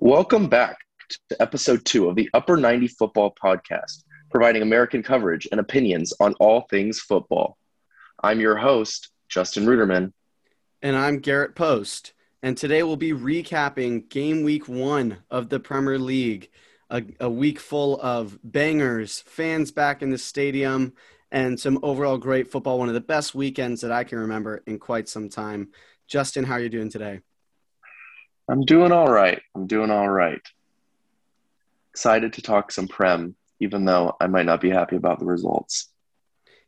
Welcome back to episode two of the Upper 90 Football Podcast, providing American coverage and opinions on all things football. I'm your host, Justin Ruderman. And I'm Garrett Post. And today we'll be recapping game week one of the Premier League, a, a week full of bangers, fans back in the stadium, and some overall great football. One of the best weekends that I can remember in quite some time. Justin, how are you doing today? I'm doing all right. I'm doing all right. Excited to talk some Prem, even though I might not be happy about the results.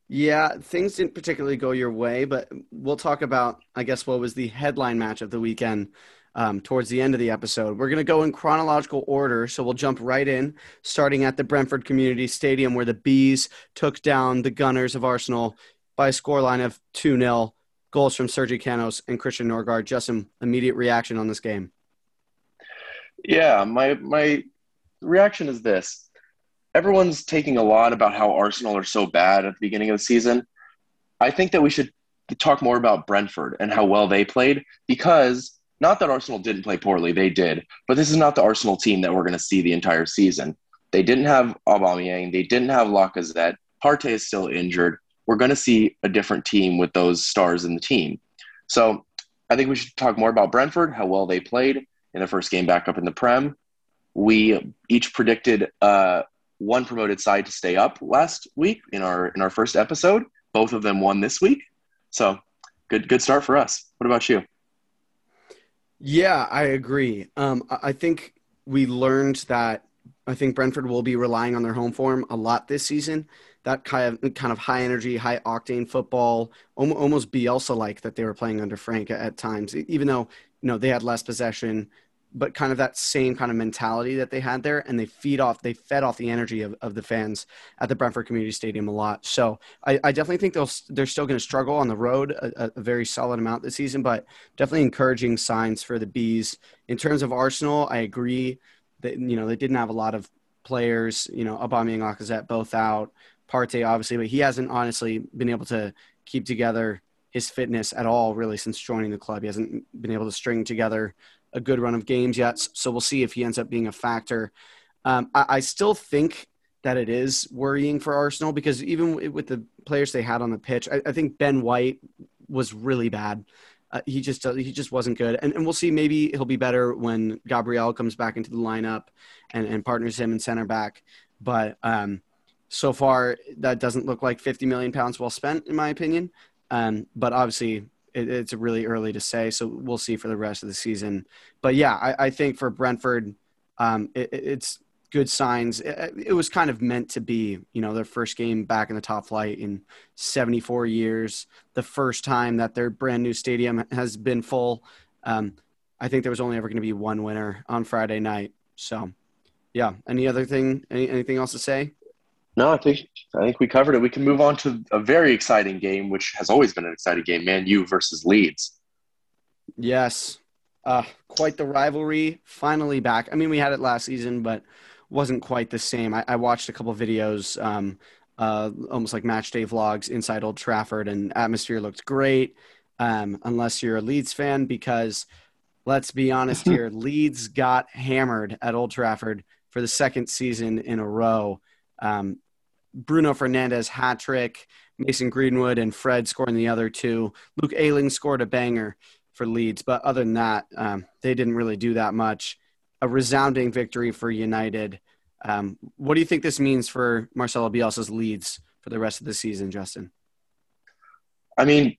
Yeah, things didn't particularly go your way, but we'll talk about, I guess, what was the headline match of the weekend um, towards the end of the episode. We're going to go in chronological order, so we'll jump right in, starting at the Brentford Community Stadium, where the Bees took down the Gunners of Arsenal by a scoreline of 2 0. Goals from Sergi Canos and Christian Norgard. Just some immediate reaction on this game. Yeah, my my reaction is this everyone's taking a lot about how Arsenal are so bad at the beginning of the season. I think that we should talk more about Brentford and how well they played because not that Arsenal didn't play poorly, they did, but this is not the Arsenal team that we're going to see the entire season. They didn't have Aubameyang, they didn't have Lacazette. Partey is still injured. We're going to see a different team with those stars in the team. So I think we should talk more about Brentford, how well they played in the first game back up in the Prem. We each predicted uh, one promoted side to stay up last week in our in our first episode. Both of them won this week, so good good start for us. What about you? Yeah, I agree. Um, I think we learned that I think Brentford will be relying on their home form a lot this season. That kind of kind of high energy, high octane football, almost Bielsa like that they were playing under Frank at times. Even though know they had less possession, but kind of that same kind of mentality that they had there and they feed off they fed off the energy of, of the fans at the brentford community stadium a lot. So i, I definitely think they'll they're still going to struggle on the road a, a, very solid amount this season but definitely encouraging signs for the bees. In terms of arsenal i agree that you know they didn't have a lot of players you know Aubameyang and Lacazette both out Partey obviously but he hasn't honestly been able to keep together his fitness at all really since joining the club he hasn't been able to string together a good run of games yet. So we'll see if he ends up being a factor. Um, I, I, still think that it is worrying for Arsenal because even with the players they had on the pitch, I, I think Ben White was really bad. Uh, he just uh, he just wasn't good, and, and we'll see. Maybe he'll be better when Gabriel comes back into the lineup and, and partners him in center back. But um, so far, that doesn't look like 50 million pounds well spent, in my opinion. Um, but obviously, it, it's really early to say, so we'll see for the rest of the season. But yeah, I, I think for Brentford, um, it, it's good signs. It, it, was kind of meant to be, you know, their first game back in the top flight in 74 years, the first time that their brand new stadium has been full. Um, I think there was only ever going to be one winner on Friday night. So, yeah. Any other thing? Any, anything else to say? No, I think I think we covered it. We can move on to a very exciting game, which has always been an exciting game: Man U versus Leeds. Yes, uh, quite the rivalry. Finally back. I mean, we had it last season, but wasn't quite the same. I, I watched a couple videos, um, uh, almost like match day vlogs inside Old Trafford, and atmosphere looked great. Um, unless you're a Leeds fan, because let's be honest here, Leeds got hammered at Old Trafford for the second season in a row. Um, Bruno Fernandes hat trick, Mason Greenwood and Fred scoring the other two. Luke Ayling scored a banger for Leeds, but other than that, um, they didn't really do that much. A resounding victory for United. Um, what do you think this means for Marcelo Bielsa's Leeds for the rest of the season, Justin? I mean,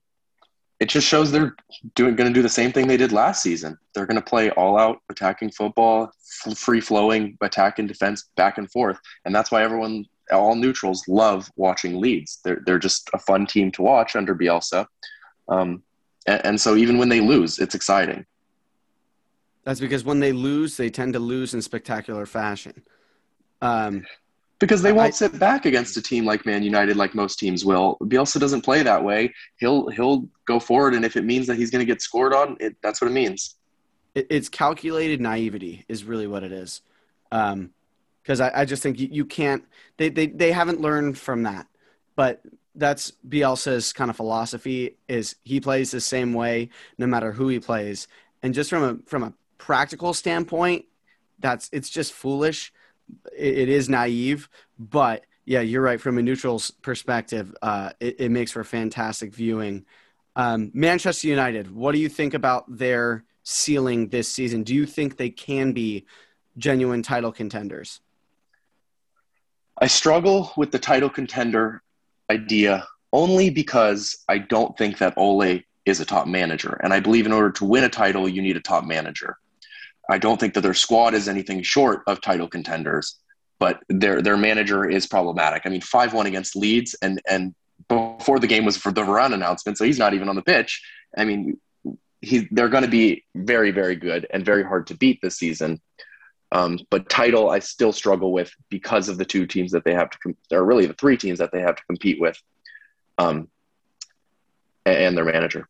it just shows they're doing going to do the same thing they did last season. They're going to play all out attacking football, free flowing attack and defense back and forth, and that's why everyone all neutrals love watching Leeds. They're they're just a fun team to watch under Bielsa, um, and, and so even when they lose, it's exciting. That's because when they lose, they tend to lose in spectacular fashion. Um, because they won't I, sit back against a team like Man United, like most teams will. Bielsa doesn't play that way. He'll he'll go forward, and if it means that he's going to get scored on, it, that's what it means. It, it's calculated naivety, is really what it is. Um, because I, I, just think you, you can't they, they they haven't learned from that but that's Bielsa's kind of philosophy is he plays the same way no matter who he plays and just from a from a practical standpoint that's it's just foolish. It, it is naive, but yeah, you're right. From a neutral's perspective, uh, it, it, makes for fantastic viewing. Um, Manchester United, what do you think about their ceiling this season? Do you think they can be genuine title contenders? I struggle with the title contender idea only because I don't think that Ole is a top manager. And I believe in order to win a title, you need a top manager. I don't think that their squad is anything short of title contenders, but their their manager is problematic. I mean, five one against Leeds, and and before the game was for the Varane announcement, so he's not even on the pitch. I mean, he they're going to be very very good and very hard to beat this season. Um, but title, I still struggle with because of the two teams that they have to, com- or really the three teams that they have to compete with, um, and their manager.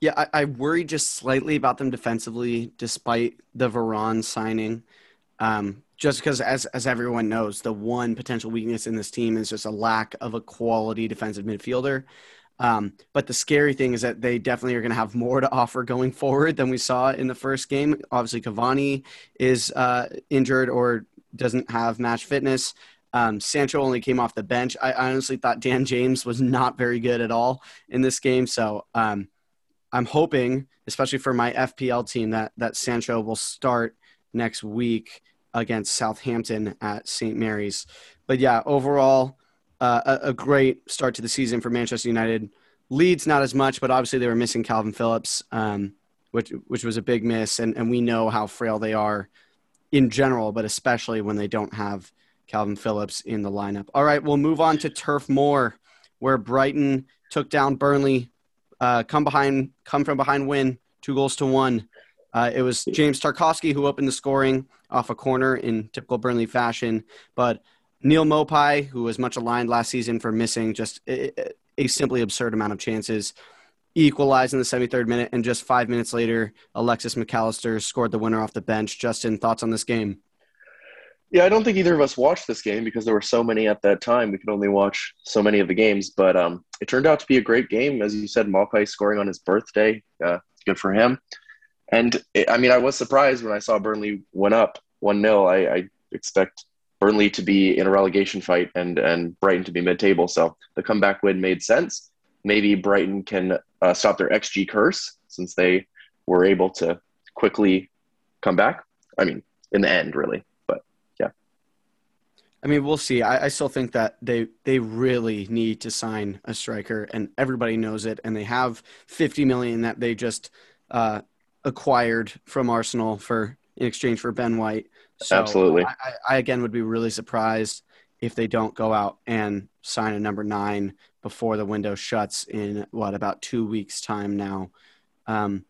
Yeah, I, I worry just slightly about them defensively, despite the Varane signing. Um, just because, as as everyone knows, the one potential weakness in this team is just a lack of a quality defensive midfielder. Um, but the scary thing is that they definitely are going to have more to offer going forward than we saw in the first game. Obviously, Cavani is uh, injured or doesn't have match fitness. Um, Sancho only came off the bench. I honestly thought Dan James was not very good at all in this game. So um, I'm hoping, especially for my FPL team, that that Sancho will start next week against Southampton at St. Mary's. But yeah, overall, uh, a, a, great start to the season for Manchester United. Leeds not as much, but obviously they were missing Calvin Phillips, um, which which was a big miss, and and we know how frail they are in general, but especially when they don't have Calvin Phillips in the lineup. All right, we'll move on to Turf Moor, where Brighton took down Burnley, uh, come behind, come from behind, win two goals to one. Uh, it was James Tarkowski who opened the scoring off a corner in typical Burnley fashion, but Neal Maupay, who was much aligned last season for missing just a, a simply absurd amount of chances, equalized in the 73rd minute, and just five minutes later, Alexis Mac Allister scored the winner off the bench. Justin, thoughts on this game? Yeah, I don't think either of us watched this game because there were so many at that time. We could only watch so many of the games, but um, it turned out to be a great game. As you said, Maupay scoring on his birthday. Uh, good for him. And it, I mean, I was surprised when I saw Burnley went up 1 0. I, I expect Burnley to be in a relegation fight and and Brighton to be mid table. So the comeback win made sense. Maybe Brighton can uh, stop their XG curse since they were able to quickly come back. I mean, in the end, really. I mean, we'll see. I, I still think that they they really need to sign a striker, and everybody knows it. And they have 50 million that they just uh, acquired from Arsenal for in exchange for Ben White. So Absolutely. I, I, again would be really surprised if they don't go out and sign a number nine before the window shuts in what about two weeks time now. Um,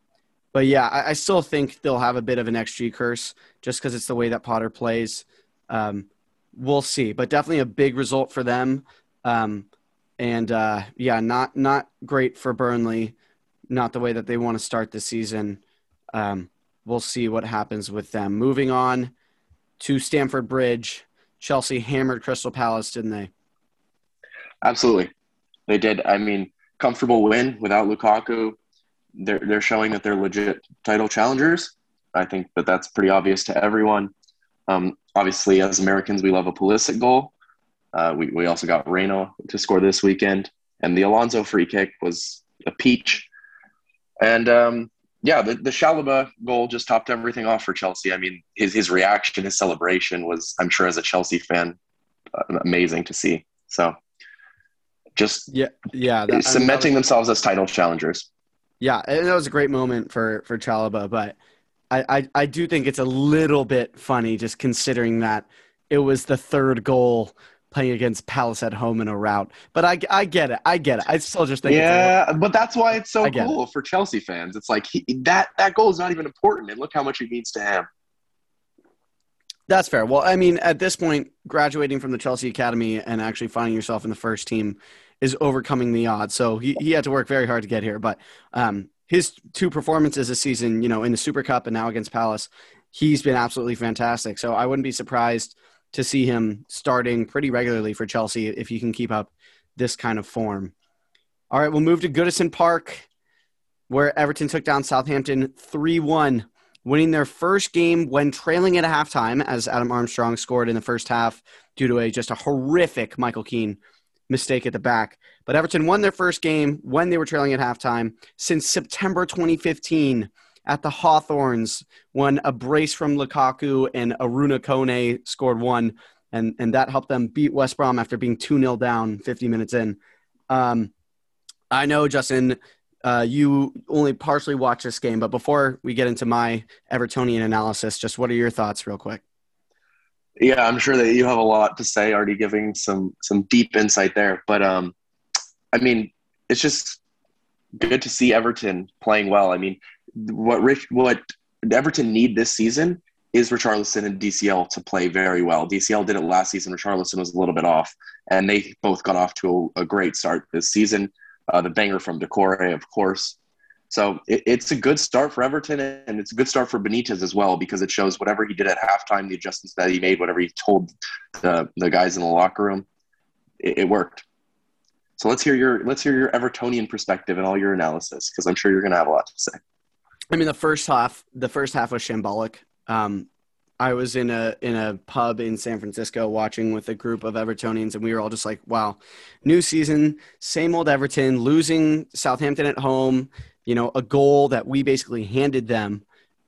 but yeah, I, I, still think they'll have a bit of an XG curse just because it's the way that Potter plays. Um, we'll see, but definitely a big result for them. Um, and uh, yeah, not not great for Burnley. Not the way that they want to start the season. Um, we'll see what happens with them. Moving on to Stamford Bridge, Chelsea hammered Crystal Palace, didn't they? Absolutely, they did. I mean, comfortable win without Lukaku. They're they're showing that they're legit title challengers. I think that that's pretty obvious to everyone. Um, obviously, as Americans, we love a Pulisic goal. Uh, we we also got Reyna to score this weekend, and the Alonso free kick was a peach. And um, yeah, the, the Chalobah goal just topped everything off for Chelsea. I mean, his, his reaction, his celebration was, I'm sure, as a Chelsea fan, uh, amazing to see. So just yeah, yeah, that, cementing themselves as title challengers. Yeah, that was a great moment for for Chalobah, but I, I I do think it's a little bit funny just considering that it was the third goal playing against Palace at home in a rout. But I, I get it. I get it. I still just think. Yeah, but that's why it's so cool it. for Chelsea fans. It's like he, that that goal is not even important, and look how much it means to him. That's fair. Well, I mean, at this point, graduating from the Chelsea Academy and actually finding yourself in the first team is overcoming the odds. So he, he had to work very hard to get here. But um, his two performances this season, you know, in the Super Cup and now against Palace, he's been absolutely fantastic. So I wouldn't be surprised to see him starting pretty regularly for Chelsea if he can keep up this kind of form. All right, we'll move to Goodison Park, where Everton took down Southampton 3 1. winning their first game when trailing at halftime, as Adam Armstrong scored in the first half due to a just a horrific Michael Keane mistake at the back. But Everton won their first game when they were trailing at halftime since September 2015 at the Hawthorns when a brace from Lukaku and Arouna Kone scored one, and, and that helped them beat West Brom after being 2 0 down 50 minutes in. Um, I know, Justin, uh, you only partially watched this game, but before we get into my Evertonian analysis, just what are your thoughts, real quick? Yeah, I'm sure that you have a lot to say, already giving some some deep insight there. But um, I mean, it's just good to see Everton playing well. I mean, what Rich, what Everton need this season is Richarlison and DCL to play very well. DCL did it last season. Richarlison was a little bit off, and they both got off to a, a great start this season. Uh, the banger from Doucouré, of course. So it, it's a good start for Everton, and it's a good start for Benitez as well because it shows whatever he did at halftime, the adjustments that he made, whatever he told the, the guys in the locker room, it, it worked. So let's hear your let's hear your Evertonian perspective and all your analysis because I'm sure you're going to have a lot to say. I mean, the first half, the first half was shambolic. Um, I was in a in a pub in San Francisco watching with a group of Evertonians, and we were all just like, "Wow, new season, same old Everton, losing Southampton at home. You know, a goal that we basically handed them,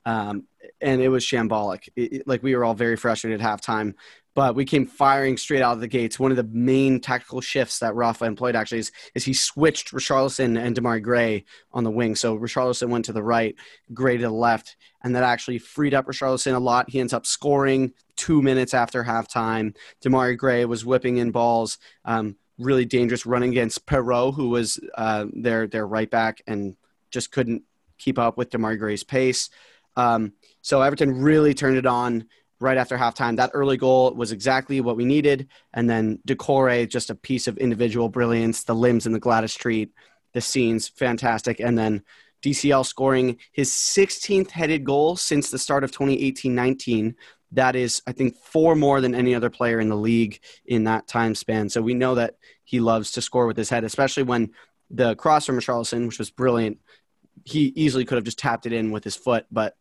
um, and it was shambolic. It, it, like we were all very frustrated at halftime but we came firing straight out of the gates. One of the main tactical shifts that Rafa employed actually is, is he switched Richarlison and Demarai Gray on the wing. So Richarlison went to the right, Gray to the left, and that actually freed up Richarlison a lot. He ends up scoring two minutes after halftime. Demarai Gray was whipping in balls, um, really dangerous running against Perraud, who was uh, their their right back and just couldn't keep up with Demarai Gray's pace. Um, so Everton really turned it on right after halftime. That early goal was exactly what we needed. And then Doucouré, just a piece of individual brilliance. The limbs in the Gwladys Street, the scenes, fantastic. And then DCL scoring his 16th headed goal since the start of 2018 19. That is, I think, four more than any other player in the league in that time span. So we know that he loves to score with his head, especially when the cross from Richarlison, which was brilliant, he easily could have just tapped it in with his foot, but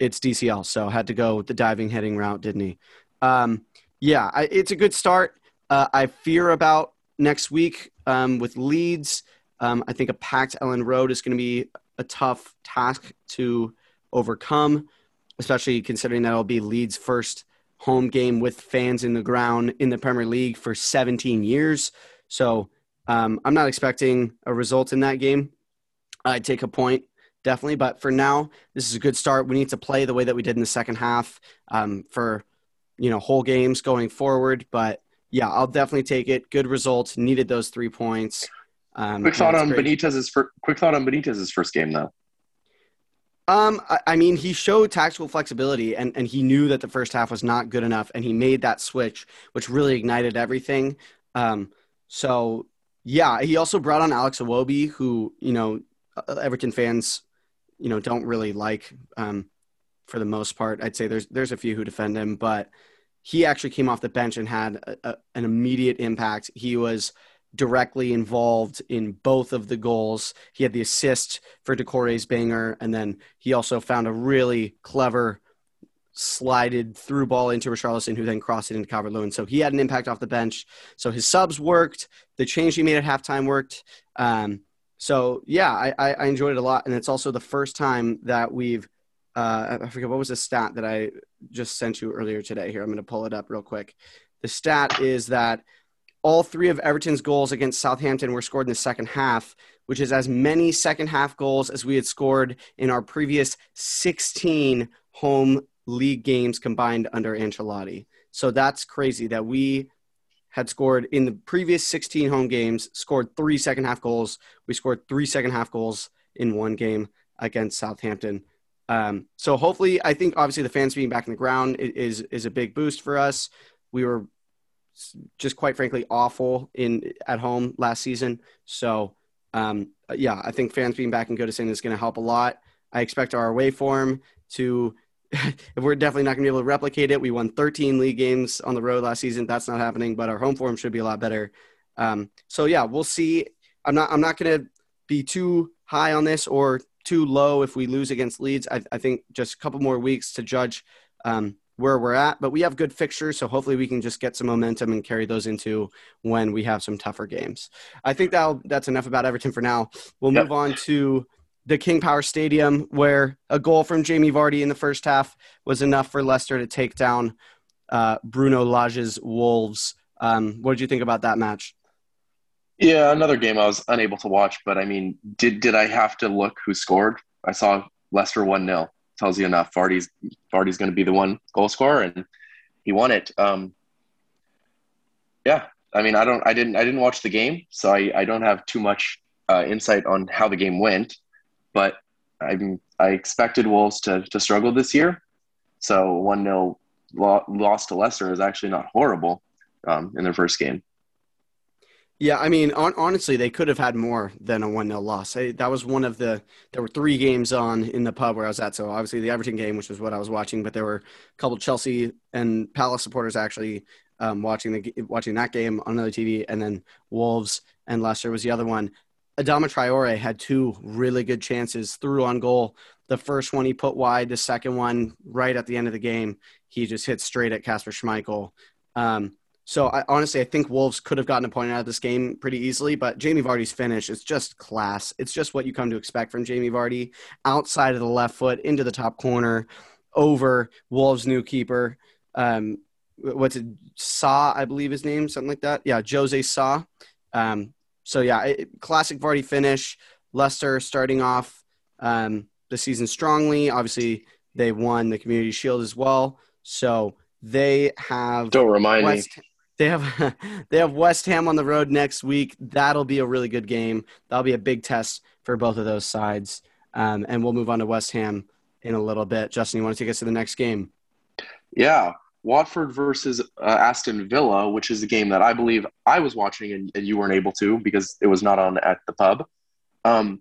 it's DCL, so had to go the diving heading route, didn't he? Um, yeah, I, it's a good start. Uh, I fear about next week um, with Leeds. Um, I think a packed Elland Road is going to be a tough task to overcome, especially considering that it'll be Leeds' first home game with fans in the ground in the Premier League for 17 years. So um, I'm not expecting a result in that game. I'd take a point definitely. But for now, this is a good start. We need to play the way that we did in the second half um, for you know whole games going forward. But yeah, I'll definitely take it. Good results. Needed those three points. Um, quick thought on great. Benitez's fir- quick thought on Benitez's first game though. Um, I, I mean, he showed tactical flexibility, and, and he knew that the first half was not good enough, and he made that switch, which really ignited everything. Um, so yeah, he also brought on Alex Iwobi, who you know uh, Everton fans you know don't really like um, for the most part. I'd say there's there's a few who defend him, but he actually came off the bench and had a, a, an immediate impact. He was directly involved in both of the goals. He had the assist for Doucouré's banger, and then he also found a really clever slided through ball into Richarlison, who then crossed it into Calvert Lewin. So he had an impact off the bench. So his subs worked. The change he made at halftime worked. Um, so yeah, I, I enjoyed it a lot, and it's also the first time that we've uh, I forget what was the stat that I just sent you earlier today. Here, I'm going to pull it up real quick. The stat is that all three of Everton's goals against Southampton were scored in the second half, which is as many second half goals as we had scored in our previous 16 home league games combined under Ancelotti. So that's crazy that we had scored in the previous 16 home games, scored three second half goals. We scored three second half goals in one game against Southampton. Um, so hopefully, I think obviously the fans being back in the ground is is a big boost for us. We were just quite frankly awful in at home last season. So um, yeah, I think fans being back in Goodison is going to help a lot. I expect our away form to we're definitely not going to be able to replicate it. We won 13 league games on the road last season. That's not happening, but our home form should be a lot better. Um, so yeah, we'll see. I'm not. I'm not going to be too high on this or too low if we lose against Leeds. I, I think just a couple more weeks to judge um, where we're at, but we have good fixtures, so hopefully we can just get some momentum and carry those into when we have some tougher games. I think that that's enough about Everton for now. We'll yep. move on to the King Power Stadium, where a goal from Jamie Vardy in the first half was enough for Leicester to take down uh, Bruno Lage's Wolves. Um, what did you think about that match? Yeah, another game I was unable to watch, but I mean, did did I have to look who scored? I saw Leicester one 0 Tells you enough. Vardy's Vardy's going to be the one goal scorer, and he won it. Um, yeah, I mean, I don't, I didn't, I didn't watch the game, so I, I don't have too much uh, insight on how the game went. But I, I expected Wolves to to struggle this year, so one 0 loss to Leicester is actually not horrible um, in their first game. Yeah, I mean, on, honestly, they could have had more than a 1 0 loss. I, that was one of the, there were three games on in the pub where I was at. So obviously the Everton game, which was what I was watching, but there were a couple Chelsea and Palace supporters actually um, watching the watching that game on another TV. And then Wolves and Leicester was the other one. Adama Traore had two really good chances through on goal. The first one he put wide, the second one right at the end of the game, he just hit straight at Kasper Schmeichel. Um, so I, honestly, I think Wolves could have gotten a point out of this game pretty easily, but Jamie Vardy's finish is just class. It's just what you come to expect from Jamie Vardy. Outside of the left foot into the top corner, over Wolves' new keeper. Um, what's it? Sa, I believe his name, something like that. Yeah, Jose Sa. Um, so yeah, it, classic Vardy finish. Leicester starting off um, the season strongly. Obviously, they won the Community Shield as well. So they have. Don't remind West, me. They have they have West Ham on the road next week. That'll be a really good game. That'll be a big test for both of those sides. Um, and we'll move on to West Ham in a little bit. Justin, you want to take us to the next game? Yeah, Watford versus uh, Aston Villa, which is a game that I believe I was watching and, and, you weren't able to because it was not on at the pub. Um,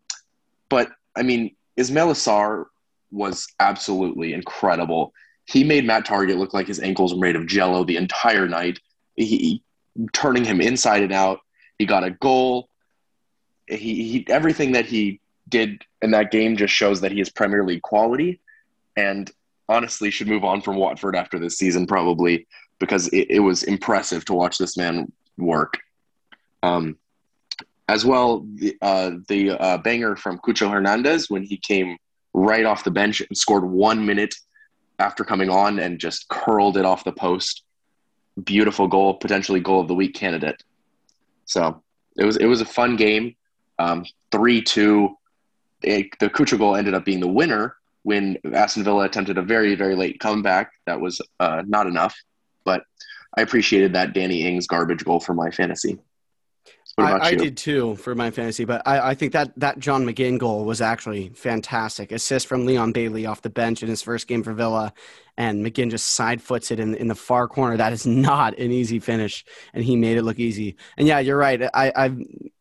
but I mean, Ismaila Sarr was absolutely incredible. He made Matt Targett look like his ankles were made of jello the entire night he, turning him inside and out. He got a goal. He, he everything that he did in that game just shows that he is Premier League quality, and honestly should move on from Watford after this season probably because it, it was impressive to watch this man work. Um, as well, the uh, the uh, banger from Cucho Hernandez when he came right off the bench and scored one minute after coming on and just curled it off the post beautiful goal, potentially goal of the week candidate. So it was it was a fun game. Um, three two. The Cucho goal ended up being the winner when Aston Villa attempted a very very late comeback. That was uh, not enough, but I appreciated that Danny Ings garbage goal for my fantasy. I, I, did too for my fantasy, but I, I, think that that John McGinn goal was actually fantastic. Assist from Leon Bailey off the bench in his first game for Villa, and McGinn just side foots it in in the far corner. That is not an easy finish, and he made it look easy. And yeah, you're right. I, I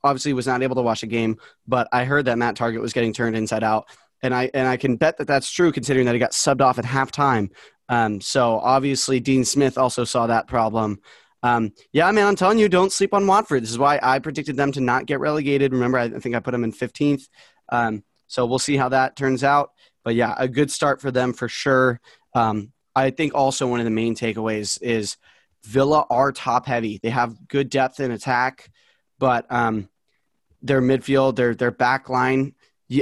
obviously was not able to watch a game, but I heard that Matt Targett was getting turned inside out, and I and I can bet that that's true considering that he got subbed off at halftime. Um, so obviously Dean Smith also saw that problem. Um, yeah, man, I'm telling you, don't sleep on Watford. This is why I predicted them to not get relegated. Remember, I think I put them in 15th. Um, so we'll see how that turns out. But yeah, a good start for them for sure. Um, I think also one of the main takeaways is Villa are top heavy. They have good depth in attack, but um, their midfield, their their back line,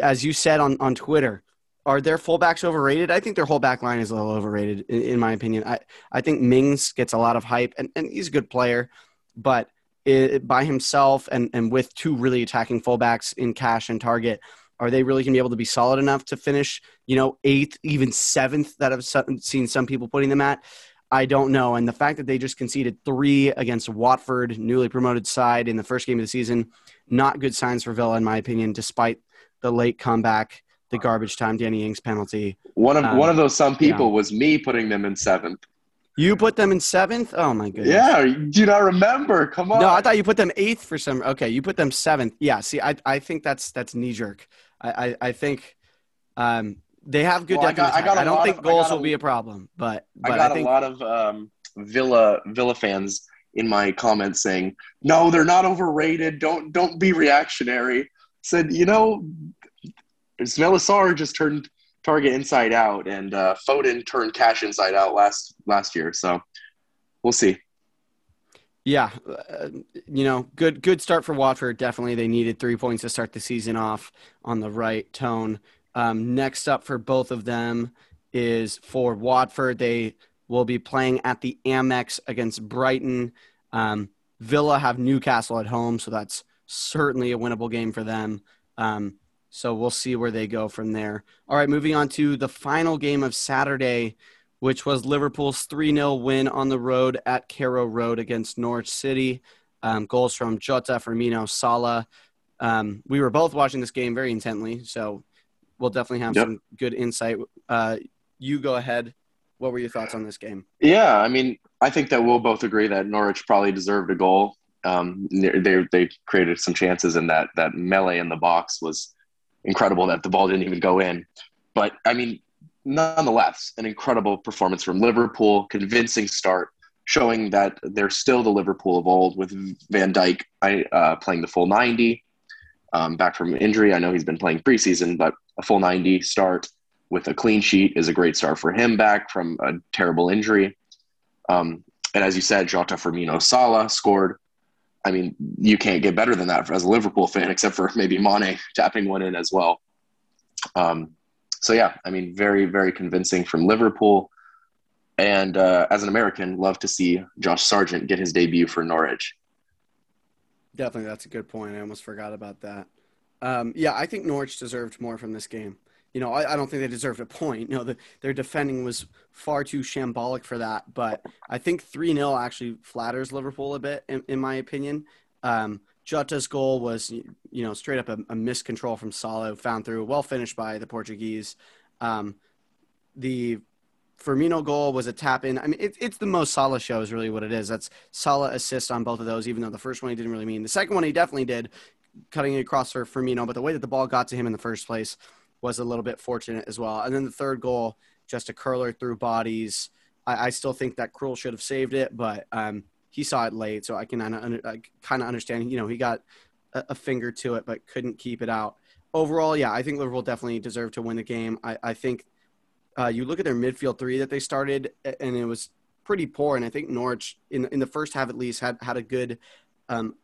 as you said on, on Twitter, are their fullbacks overrated? I think their whole back line is a little overrated, in, in, my opinion. I, I think Mings gets a lot of hype, and, and he's a good player, but it, by himself and, and with two really attacking fullbacks in Cash and Targett, are they really going to be able to be solid enough to finish, you know, eighth, even seventh that I've seen some people putting them at? I don't know. And the fact that they just conceded three against Watford, newly promoted side in the first game of the season, not good signs for Villa, in my opinion, despite the late comeback the garbage time Danny Ings penalty. One of um, one of those some people yeah. was me putting them in seventh. You put them in seventh? Oh my goodness. Yeah, do not remember? Come on. No, I thought you put them eighth for some. Okay, you put them seventh. Yeah. See, I I think that's that's knee jerk. I I, I think um, they have good well. I, got, I, got I don't think of, goals will be a problem, but, but I got I think, a lot of um, Villa Villa fans in my comments saying, "No, they're not overrated. Don't don't be reactionary." Said, you know, Sarr just turned Targett inside out, and uh, Foden turned Cash inside out last last year. So we'll see. Yeah, uh, you know, good good start for Watford. Definitely, they needed three points to start the season off on the right tone. Um, next up for both of them is for Watford. They will be playing at the Amex against Brighton. Um, Villa have Newcastle at home, so that's certainly a winnable game for them. Um, so we'll see where they go from there. All right, moving on to the final game of Saturday which was Liverpool's 3 0 win on the road at Carrow Road against Norwich City. Um, goals from Jota, Firmino, Salah. Um, we were both watching this game very intently, so we'll definitely have yep. some good insight. Uh, you go ahead. What were your thoughts on this game? Yeah, I mean, I think that we'll both agree that Norwich probably deserved a goal. Um, they they created some chances, and that that melee in the box was incredible. That the ball didn't even go in. But I mean, nonetheless, an incredible performance from Liverpool, convincing start, showing that they're still the Liverpool of old with Van Dijk uh, playing the full 90, um, back from injury. I know he's been playing preseason, but a full 90 start with a clean sheet is a great start for him back from a terrible injury. Um, and as you said, Jota Firmino Salah scored. I mean, you can't get better than that as a Liverpool fan, except for maybe Mane tapping one in as well. Um, so yeah, I mean, very very convincing from Liverpool. And uh, as an American, love to see Josh Sargent get his debut for Norwich. Definitely, that's a good point. I almost forgot about that. Um, yeah, I think Norwich deserved more from this game. You know, I, I don't think they deserved a point. You know, the, their defending was far too shambolic for that. But I think 3 0 actually flatters Liverpool a bit, in, in my opinion. Um, Jota's goal was, you know, straight up a, a miscontrol from Salah, found through, well finished by the Portuguese. Um, the Firmino goal was a tap in. I mean, it, it's the most Salah show is really what it is. That's Salah assist on both of those, even though the first one he didn't really mean. The second one he definitely did, cutting it across for Firmino. But the way that the ball got to him in the first place was a little bit fortunate as well. And then the third goal, just a curler through bodies. I, I still think that Krul should have saved it, but um, he saw it late, so I can kind of understand. You know, he got a, a, finger to it, but couldn't keep it out. Overall, yeah, I think Liverpool definitely deserved to win the game. I, I think uh, you look at their midfield three that they started, and it was pretty poor. And I think Norwich, in in the first half at least, had had a good. Um,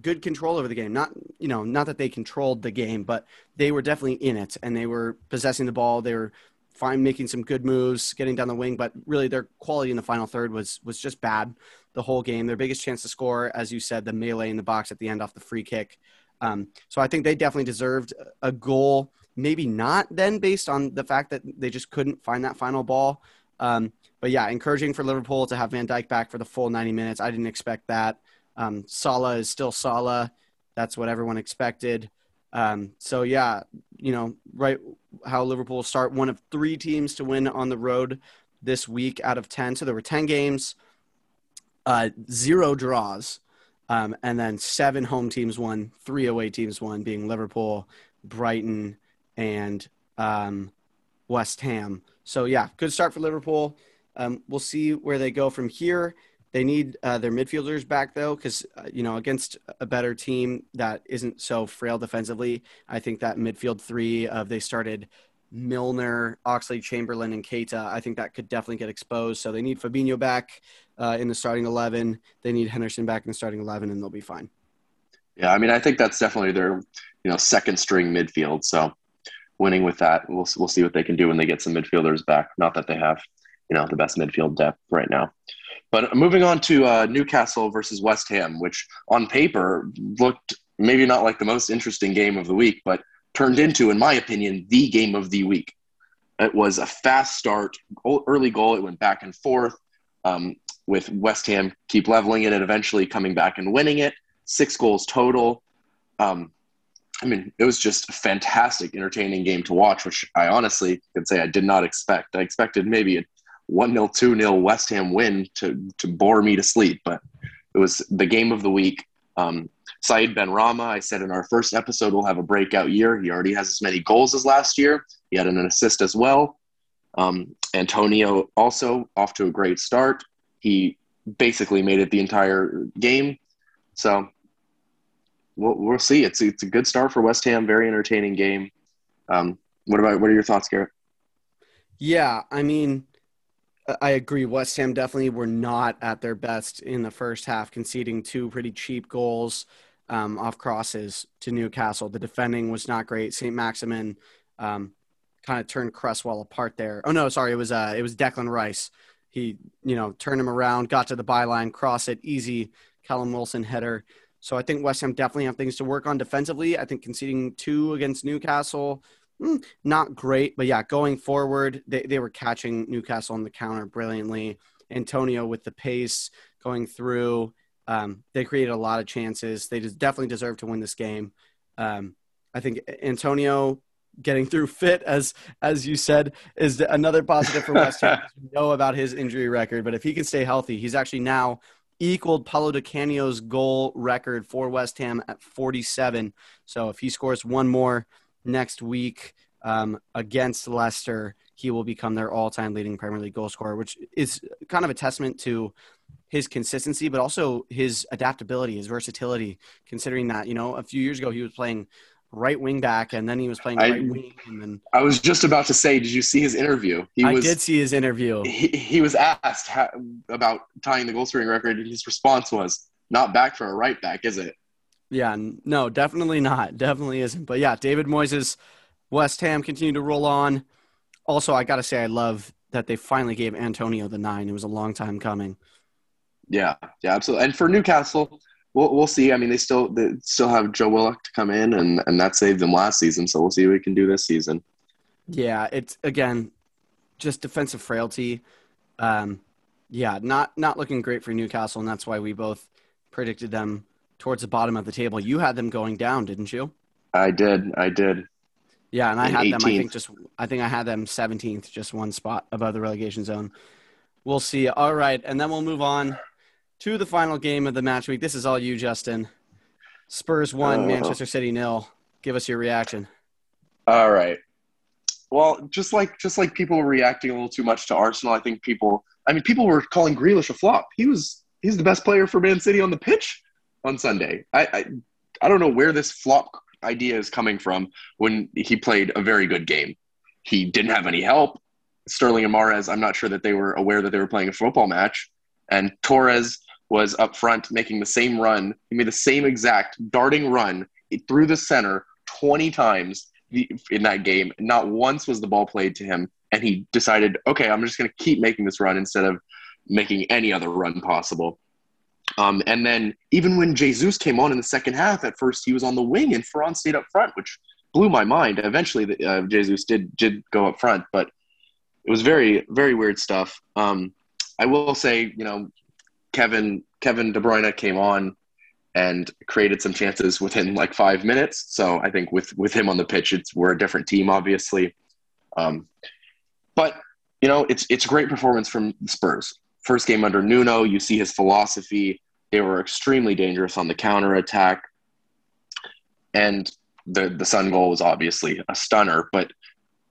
good control over the game. Not you know, not that they controlled the game, but they were definitely in it and they were possessing the ball. They were fine making some good moves, getting down the wing, but really their quality in the final third was was just bad the whole game. Their biggest chance to score, as you said, the melee in the box at the end off the free kick. Um, so I think they definitely deserved a goal. Maybe not then, based on the fact that they just couldn't find that final ball. Um, but yeah, encouraging for Liverpool to have Van Dijk back for the full 90 minutes. I didn't expect that. Um, Salah is still Salah. That's what everyone expected. Um, so yeah, you know, right how Liverpool start one of three teams to win on the road this week out of 10. So there were 10 games, uh, zero draws, um, and then seven home teams won, three away teams won, being Liverpool, Brighton, and um, West Ham. So yeah, good start for Liverpool. Um, we'll see where they go from here. They need uh, their midfielders back though, because uh, you know against a better team that isn't so frail defensively, I think that midfield three of they started Milner, Oxlade-Chamberlain, and Keita. I think that could definitely get exposed. So they need Fabinho back uh, in the starting eleven. They need Henderson back in the starting eleven, and they'll be fine. Yeah, I mean, I think that's definitely their you know second string midfield. So winning with that, we'll we'll see what they can do when they get some midfielders back. Not that they have you know the best midfield depth right now. But moving on to uh, Newcastle versus West Ham, which on paper looked maybe not like the most interesting game of the week, but turned into, in my opinion, the game of the week. It was a fast start, early goal. It went back and forth um, with West Ham keep leveling it and eventually coming back and winning it. Six goals total. Um, I mean, it was just a fantastic, entertaining game to watch, which I honestly can say I did not expect. I expected maybe a 1 0, 2 0 West Ham win to, to bore me to sleep. But it was the game of the week. Um, Benrahma, I said in our first episode, we'll have a breakout year. He already has as many goals as last year. He had an assist as well. Um, Antonio also off to a great start. He basically made it the entire game. So we'll, we'll see. It's, it's a good start for West Ham. Very entertaining game. Um, what about what are your thoughts, Garrett? Yeah, I mean, I agree. West Ham definitely were not at their best in the first half, conceding two pretty cheap goals um, off crosses to Newcastle. The defending was not great. St. Maximin um, kind of turned Cresswell apart there. Oh no, sorry, it was uh, it was Declan Rice. He you know turned him around, got to the byline, cross it, easy. Callum Wilson header. So I think West Ham definitely have things to work on defensively. I think conceding two against Newcastle, not great, but yeah, going forward, they, they were catching Newcastle on the counter brilliantly. Antonio with the pace going through. Um, they created a lot of chances. They just definitely deserve to win this game. Um, I think Antonio getting through fit, as as you said, is another positive for West Ham. we know about his injury record, but if he can stay healthy, he's actually now equaled Paulo Di Canio's goal record for West Ham at 47. So if he scores one more next week um, against Leicester, he will become their all-time leading Premier League goal scorer, which is kind of a testament to his consistency, but also his adaptability, his versatility. Considering that you know a few years ago he was playing right wing back, and then he was playing I, right wing. And then I was just about to say, did you see his interview? He I was, did see his interview. He, he was asked how, about tying the goal scoring record, and his response was, "Not back for a right back, is it?" Yeah, no, definitely not. Definitely isn't. But yeah, David Moyes' West Ham continue to roll on. Also, I got to say, I love that they finally gave Antonio the nine. It was a long time coming. Yeah, yeah, absolutely. And for Newcastle, we'll, we'll see. I mean, they still they still have Joe Willock to come in, and and that saved them last season. So we'll see what we can do this season. Yeah, it's again just defensive frailty. Um, yeah, not not looking great for Newcastle, and that's why we both predicted them towards the bottom of the table. You had them going down, didn't you? I did. I did. Yeah, and I had 18th. them. I think just I think I had them 17th, just one spot above the relegation zone. We'll see. All right, and then we'll move on to the final game of the match week. This is all you, Justin. Spurs one, uh, Manchester City nil. Give us your reaction. All right. Well, just like just like people were reacting a little too much to Arsenal, I think people. I mean, people were calling Grealish a flop. He was he's the best player for Man City on the pitch on Sunday. I I, I don't know where this flop idea is coming from when he played a very good game. He didn't have any help. Sterling and Mahrez, I'm not sure that they were aware that they were playing a football match. And Torres was up front making the same run. He made the same exact darting run through the center 20 times in that game. Not once was the ball played to him. And he decided, okay, I'm just going to keep making this run instead of making any other run possible. Um, and then even when Jesus came on in the second half, at first he was on the wing and Ferran stayed up front, which blew my mind. Eventually, uh, Jesus did did go up front, but it was very very weird stuff. Um, I will say, you know, Kevin Kevin De Bruyne came on and created some chances within like five minutes. So I think with with him on the pitch, it's we're a different team, obviously. Um, but you know, it's it's great performance from the Spurs. First game under Nuno, you see his philosophy. They were extremely dangerous on the counter attack, and the the Son goal was obviously a stunner, but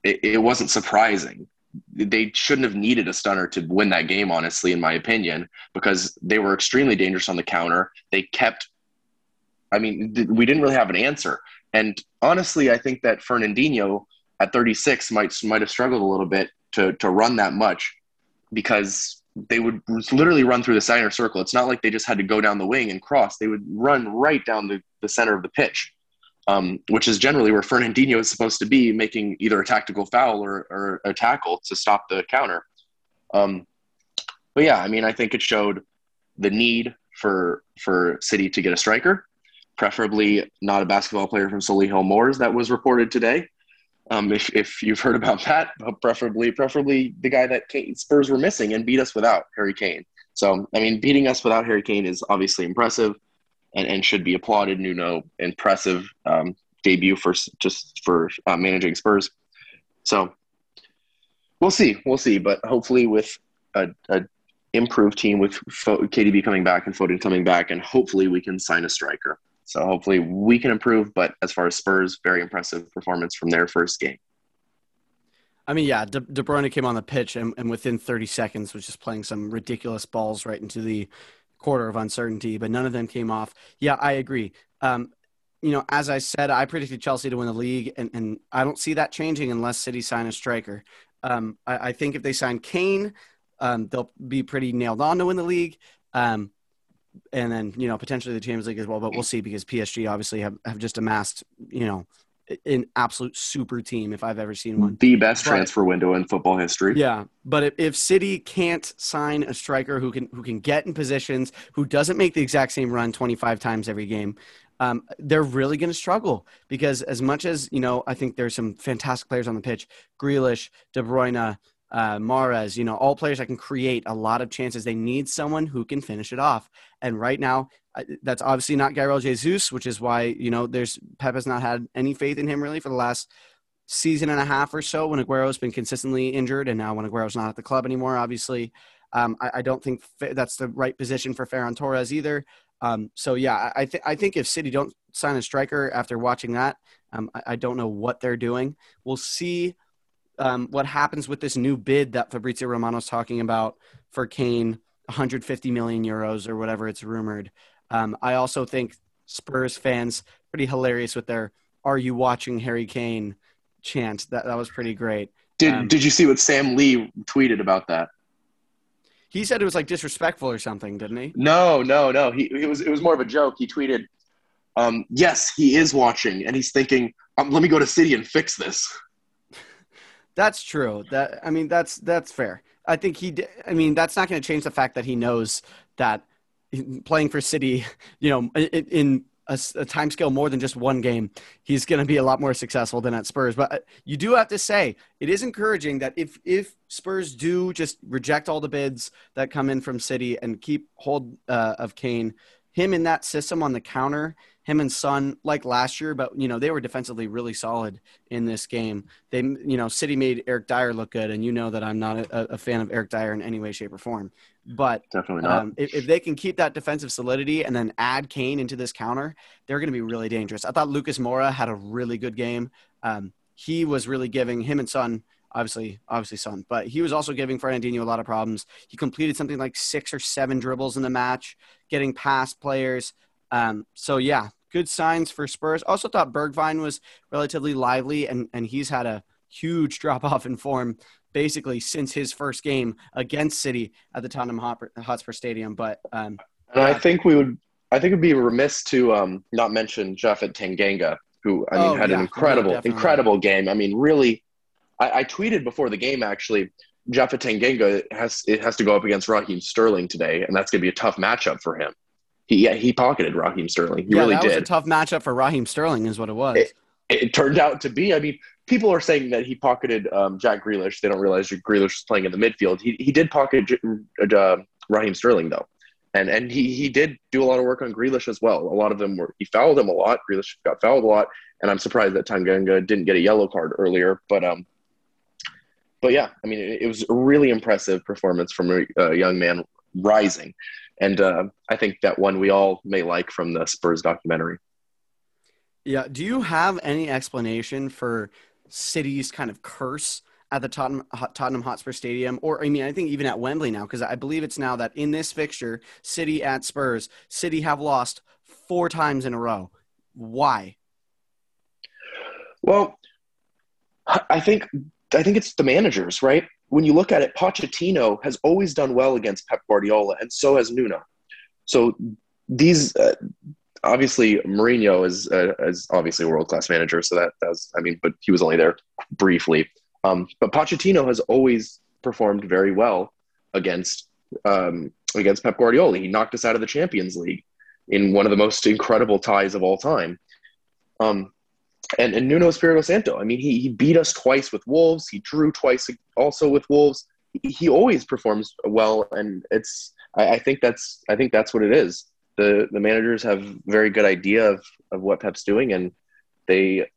it, it wasn't surprising they shouldn't have needed a stunner to win that game, honestly, in my opinion, because they were extremely dangerous on the counter. They kept, I mean, th- we didn't really have an answer. And honestly, I think that Fernandinho at 36 might might have struggled a little bit to to run that much because they would literally run through the center circle. It's not like they just had to go down the wing and cross. They would run right down the, the center of the pitch um, which is generally where Fernandinho is supposed to be, making either a tactical foul or, or a tackle to stop the counter. Um, but yeah, I mean, I think it showed the need for for City to get a striker, preferably not a basketball player from Solihull Moors that was reported today. Um, if, if you've heard about that, but preferably preferably the guy that Kane, Spurs were missing and beat us without Harry Kane. So I mean, beating us without Harry Kane is obviously impressive and, and should be applauded. Nuno, impressive um, debut for just for uh, managing Spurs. So we'll see, we'll see. But hopefully, with a, a improved team with KDB coming back and Foden coming back, and hopefully we can sign a striker. So hopefully we can improve. But as far as Spurs, very impressive performance from their first game. I mean, yeah, De, De Bruyne came on the pitch and, and within 30 seconds was just playing some ridiculous balls right into the quarter of uncertainty, but none of them came off. Yeah, I agree. Um, you know, as I said, I predicted Chelsea to win the league, and, and I don't see that changing unless City sign a striker. Um, I, I, think if they sign Kane, um, they'll be pretty nailed on to win the league. Um, and then, you know, potentially the Champions League as well, but we'll see because PSG obviously have, have just amassed, you know, an absolute super team if I've ever seen one. The best but, transfer window in football history. Yeah, but if, if City can't sign a striker who can who can get in positions, who doesn't make the exact same run 25 times every game, um, they're really going to struggle because as much as you know, I think there's some fantastic players on the pitch: Grealish, De Bruyne, uh, Mahrez, you know, all players that can create a lot of chances. They need someone who can finish it off. And right now, uh, that's obviously not Gabriel Jesus, which is why you know there's Pep has not had any faith in him really for the last season and a half or so when Aguero's been consistently injured, and now when Aguero's not at the club anymore, obviously. Um, I, I, don't think that's the right position for Ferran Torres either. Um, so yeah, I, th- I think if City don't sign a striker after watching that, um, I, I, don't know what they're doing. We'll see um, what happens with this new bid that Fabrizio Romano's talking about for Kane, 150 million euros or whatever it's rumored. Um, I also think Spurs fans pretty hilarious with their "Are you watching Harry Kane?" chant. That that was pretty great. Did um, Did you see what Sam Lee tweeted about that? He said it was like disrespectful or something, didn't he? No, no, no. He it was it was more of a joke. He tweeted, um, "Yes, he is watching, and he's thinking, um, let me go to City and fix this." That's true. That I mean, that's that's fair. I think he. I mean, that's not going to change the fact that he knows that playing for City, you know, in a, a time scale more than just one game, he's going to be a lot more successful than at Spurs. But uh, you do have to say it is encouraging that if if Spurs do just reject all the bids that come in from City and keep hold uh, of Kane, him in that system on the counter him and Son like last year, but you know they were defensively really solid in this game. They, you know, City made Eric Dier look good, and you know that I'm not a, a fan of Eric Dier in any way, shape, or form. But definitely not. Um, if, if, they can keep that defensive solidity and then add Kane into this counter, they're going to be really dangerous. I thought Lucas Moura had a really good game. Um, he was really giving him and Son obviously obviously Son, but he was also giving Fernandinho a lot of problems. He completed something like six or seven dribbles in the match, getting past players. Um, so yeah, good signs for Spurs. Also thought Bergwijn was relatively lively, and and he's had a huge drop off in form basically since his first game against City at the Tottenham Hotspur Stadium. But um, and I think we would, I think it'd be remiss to um, not mention Japhet Tanganga, who I mean oh, had yeah, an incredible, yeah, incredible game. I mean, really, I, I tweeted before the game actually. Japhet Tanganga has it has to go up against Raheem Sterling today, and that's going to be a tough matchup for him he yeah, he pocketed Raheem Sterling. He yeah, really that did. was a tough matchup for Raheem Sterling, is what it was. It, it turned out to be. I mean, people are saying that he pocketed um, Jack Grealish. They don't realize Grealish was playing in the midfield. He he did pocket uh, Raheem Sterling though, and and he he did do a lot of work on Grealish as well. A lot of them were he fouled him a lot. Grealish got fouled a lot, and I'm surprised that Tanganga didn't get a yellow card earlier. But um, but yeah, I mean, it, it was a really impressive performance from a, a young man rising and uh, I think that one we all may like from the Spurs documentary. Yeah. Do you have any explanation for City's kind of curse at the Tottenham, Tottenham Hotspur Stadium, or I mean, I think even at Wembley now, because I believe it's now that in this fixture, City at Spurs, City have lost four times in a row. Why? Well, I think I think it's the managers, right? When you look at it, Pochettino has always done well against Pep Guardiola, and so has Nuno. So these, uh, obviously, Mourinho is uh, is obviously a world class manager. So that that's, I mean, but he was only there briefly. Um, but Pochettino has always performed very well against um, against Pep Guardiola. He knocked us out of the Champions League in one of the most incredible ties of all time. Um, and, and Nuno Espirito Santo. I mean, he, he beat us twice with Wolves. He drew twice also with Wolves. He always performs well, and it's. I, I think that's. I think that's what it is. The the managers have very good idea of of what Pep's doing, and they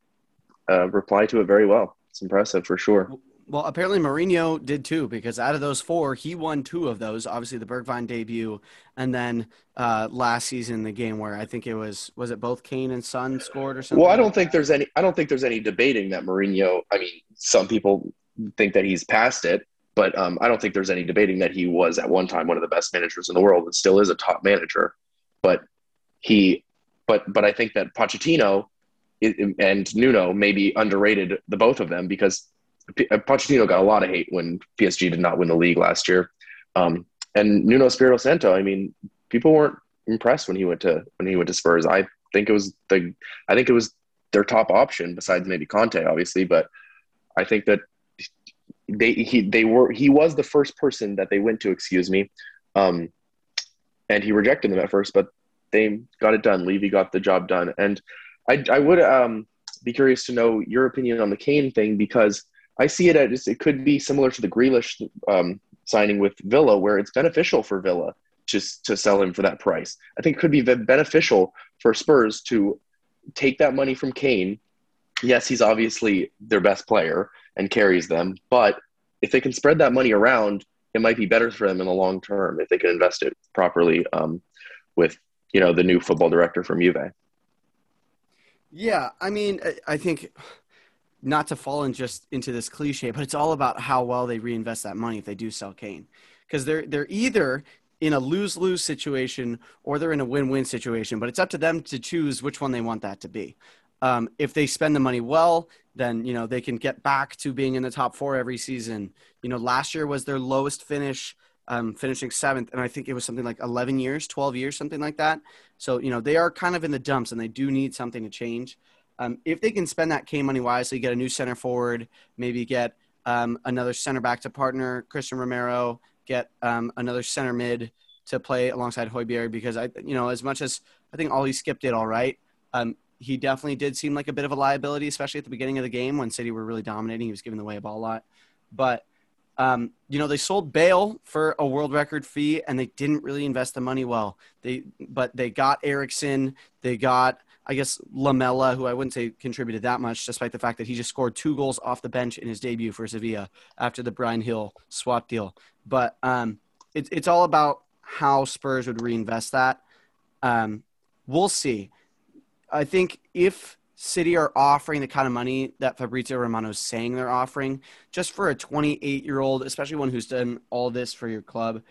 uh, reply to it very well. It's impressive for sure. Well, apparently Mourinho did too, because out of those four, he won two of those. Obviously, the Bergwijn debut, and then uh, last season the game where I think it was was it both Kane and Son scored or something. Well, I don't think there's any. I don't think there's any debating that Mourinho. I mean, some people think that he's past it, but um, I don't think there's any debating that he was at one time one of the best managers in the world and still is a top manager. But he but but I think that Pochettino and Nuno maybe underrated the both of them because Pochettino got a lot of hate when PSG did not win the league last year, um, and Nuno Espirito Santo. I mean, people weren't impressed when he went to when he went to Spurs. I think it was the I think it was their top option besides maybe Conte, obviously, but I think that they he they were he was the first person that they went to. Excuse me, um, and he rejected them at first, but they got it done. Levy got the job done, and I I would um, be curious to know your opinion on the Kane thing because I see it as it could be similar to the Grealish um, signing with Villa, where it's beneficial for Villa just to sell him for that price. I think it could be beneficial for Spurs to take that money from Kane. Yes, he's obviously their best player and carries them, but if they can spread that money around, it might be better for them in the long term if they can invest it properly um, with you know the new football director from Juve. Yeah, I mean, I think not to fall in just into this cliche, but it's all about how well they reinvest that money if they do sell Kane, because they're they're either in a lose lose situation or they're in a win win situation. But it's up to them to choose which one they want that to be. Um, if they spend the money well, then you know they can get back to being in the top four every season. You know, last year was their lowest finish, um, finishing seventh, and I think it was something like 11 years, 12 years, something like that. So you know they are kind of in the dumps, and they do need something to change. Um, if they can spend that K money wisely, get a new center forward, maybe get um, another center back to partner Cristian Romero, get um, another center mid to play alongside Højbjerg because I, you know, as much as I think Ollie Skipp did all right, um, he definitely did seem like a bit of a liability, especially at the beginning of the game when City were really dominating. He was giving away a ball a lot, but um, you know, they sold Bale for a world record fee, and they didn't really invest the money well. They, but they got Eriksen, they got, I guess, Lamela, who I wouldn't say contributed that much, despite the fact that he just scored two goals off the bench in his debut for Sevilla after the Bryan Gil swap deal. But um, it, it's all about how Spurs would reinvest that. Um, we'll see. I think if City are offering the kind of money that Fabrizio Romano is saying they're offering, just for a 28 year old, especially one who's done all this for your club,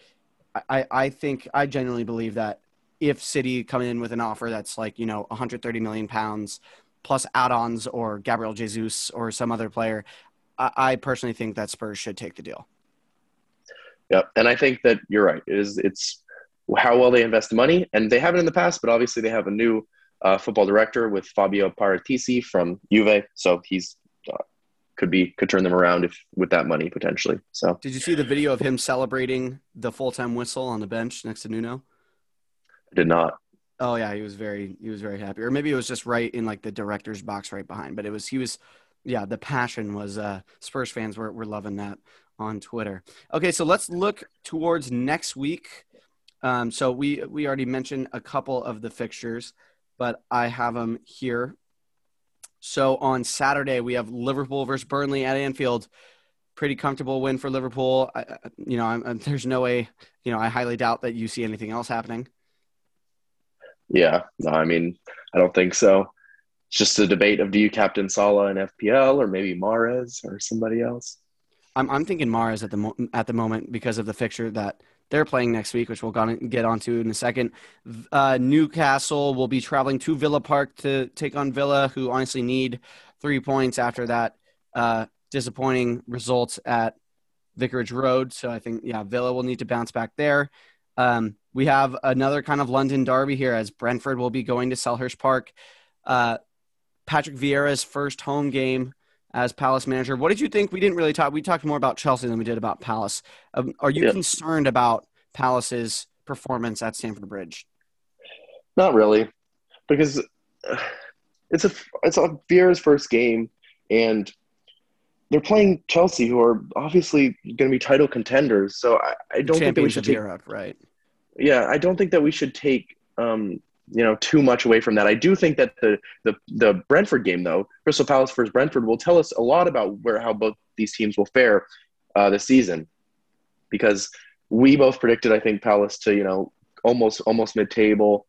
I, I think I genuinely believe that if City come in with an offer that's like, you know, 130 million pounds plus add ons or Gabriel Jesus or some other player, I, I personally think that Spurs should take the deal. Yeah, and I think that you're right. It is it's how well they invest the money, and they haven't in the past, but obviously they have a new uh, football director with Fabio Paratici from Juve, so he's uh, could be could turn them around if with that money potentially. So, did you see the video of him celebrating the full time whistle on the bench next to Nuno? Did not. Oh yeah, he was very he was very happy, or maybe it was just right in like the director's box right behind. But it was he was, yeah, the passion was. uh Spurs fans were were loving that on Twitter. Okay, so let's look towards next week. Um, so we we already mentioned a couple of the fixtures but I have them here. So on Saturday we have Liverpool versus Burnley at Anfield. Pretty comfortable win for Liverpool. I, you know, I'm, there's no way. You know, I highly doubt that you see anything else happening. Yeah, no, I mean, I don't think so. It's just a debate of do you captain Salah in FPL or maybe Mahrez or somebody else. I'm I'm thinking Mahrez at the mo- at the moment because of the fixture that they're playing next week, which we'll get onto in a second. Uh, Newcastle will be traveling to Villa Park to take on Villa, who honestly need three points after that uh, disappointing results at Vicarage Road. So I think, yeah, Villa will need to bounce back there. Um, we have another kind of London derby here as Brentford will be going to Selhurst Park. Uh, Patrick Vieira's first home game as Palace manager. What did you think? We didn't really talk. We talked more about Chelsea than we did about Palace. Um, are you yeah. concerned about Palace's performance at Stamford Bridge? Not really, because uh, it's a it's a Vieira's first game, and they're playing Chelsea, who are obviously going to be title contenders. So I, I don't think that we should take Europe, right? Yeah, I don't think that we should take um, you know too much away from that. I do think that the the the Brentford game though, Crystal Palace versus Brentford, will tell us a lot about where how both these teams will fare uh, this season, because we both predicted I think Palace to you know almost almost mid table,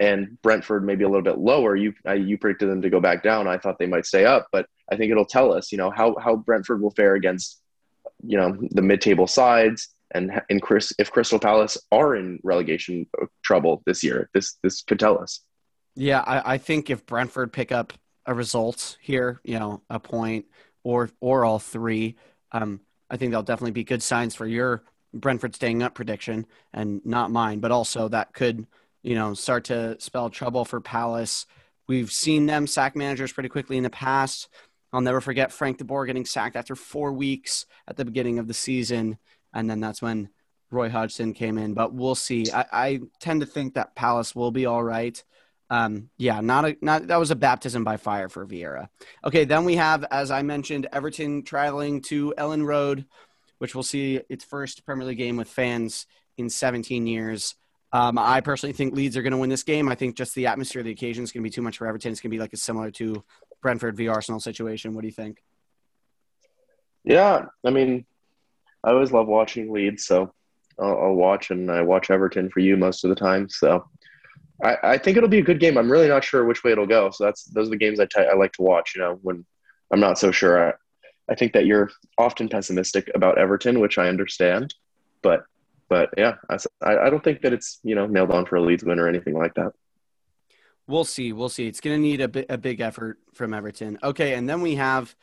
and Brentford maybe a little bit lower. You uh, you predicted them to go back down. I thought they might stay up, but I think it'll tell us you know how how Brentford will fare against you know the mid table sides and in Chris, if Crystal Palace are in relegation trouble this year, this this could tell us. Yeah, I, I think if Brentford pick up a result here, you know, a point or or all three, um, I think they'll definitely be good signs for your Brentford staying up prediction and not mine. But also that could, you know, start to spell trouble for Palace. We've seen them sack managers pretty quickly in the past. I'll never forget Frank de Boer getting sacked after four weeks at the beginning of the season, and then that's when Roy Hodgson came in. But we'll see. I, I tend to think that Palace will be all right. Um, yeah, not a not that was a baptism by fire for Vieira. Okay, then we have, as I mentioned, Everton traveling to Elland Road, which will see its first Premier League game with fans in 17 years. Um, I personally think Leeds are going to win this game. I think just the atmosphere of the occasion is going to be too much for Everton. It's going to be like a similar to Brentford v Arsenal situation. What do you think? Yeah, I mean, I always love watching Leeds, so I'll, I'll watch, and I watch Everton for you most of the time. So I, I, think it'll be a good game. I'm really not sure which way it'll go. So that's those are the games I, t- I like to watch. You know, when I'm not so sure. I, I think that you're often pessimistic about Everton, which I understand, but but yeah, I, I don't think that it's you know nailed on for a Leeds win or anything like that. We'll see. We'll see. It's going to need a, bi- a big effort from Everton. Okay, and then we have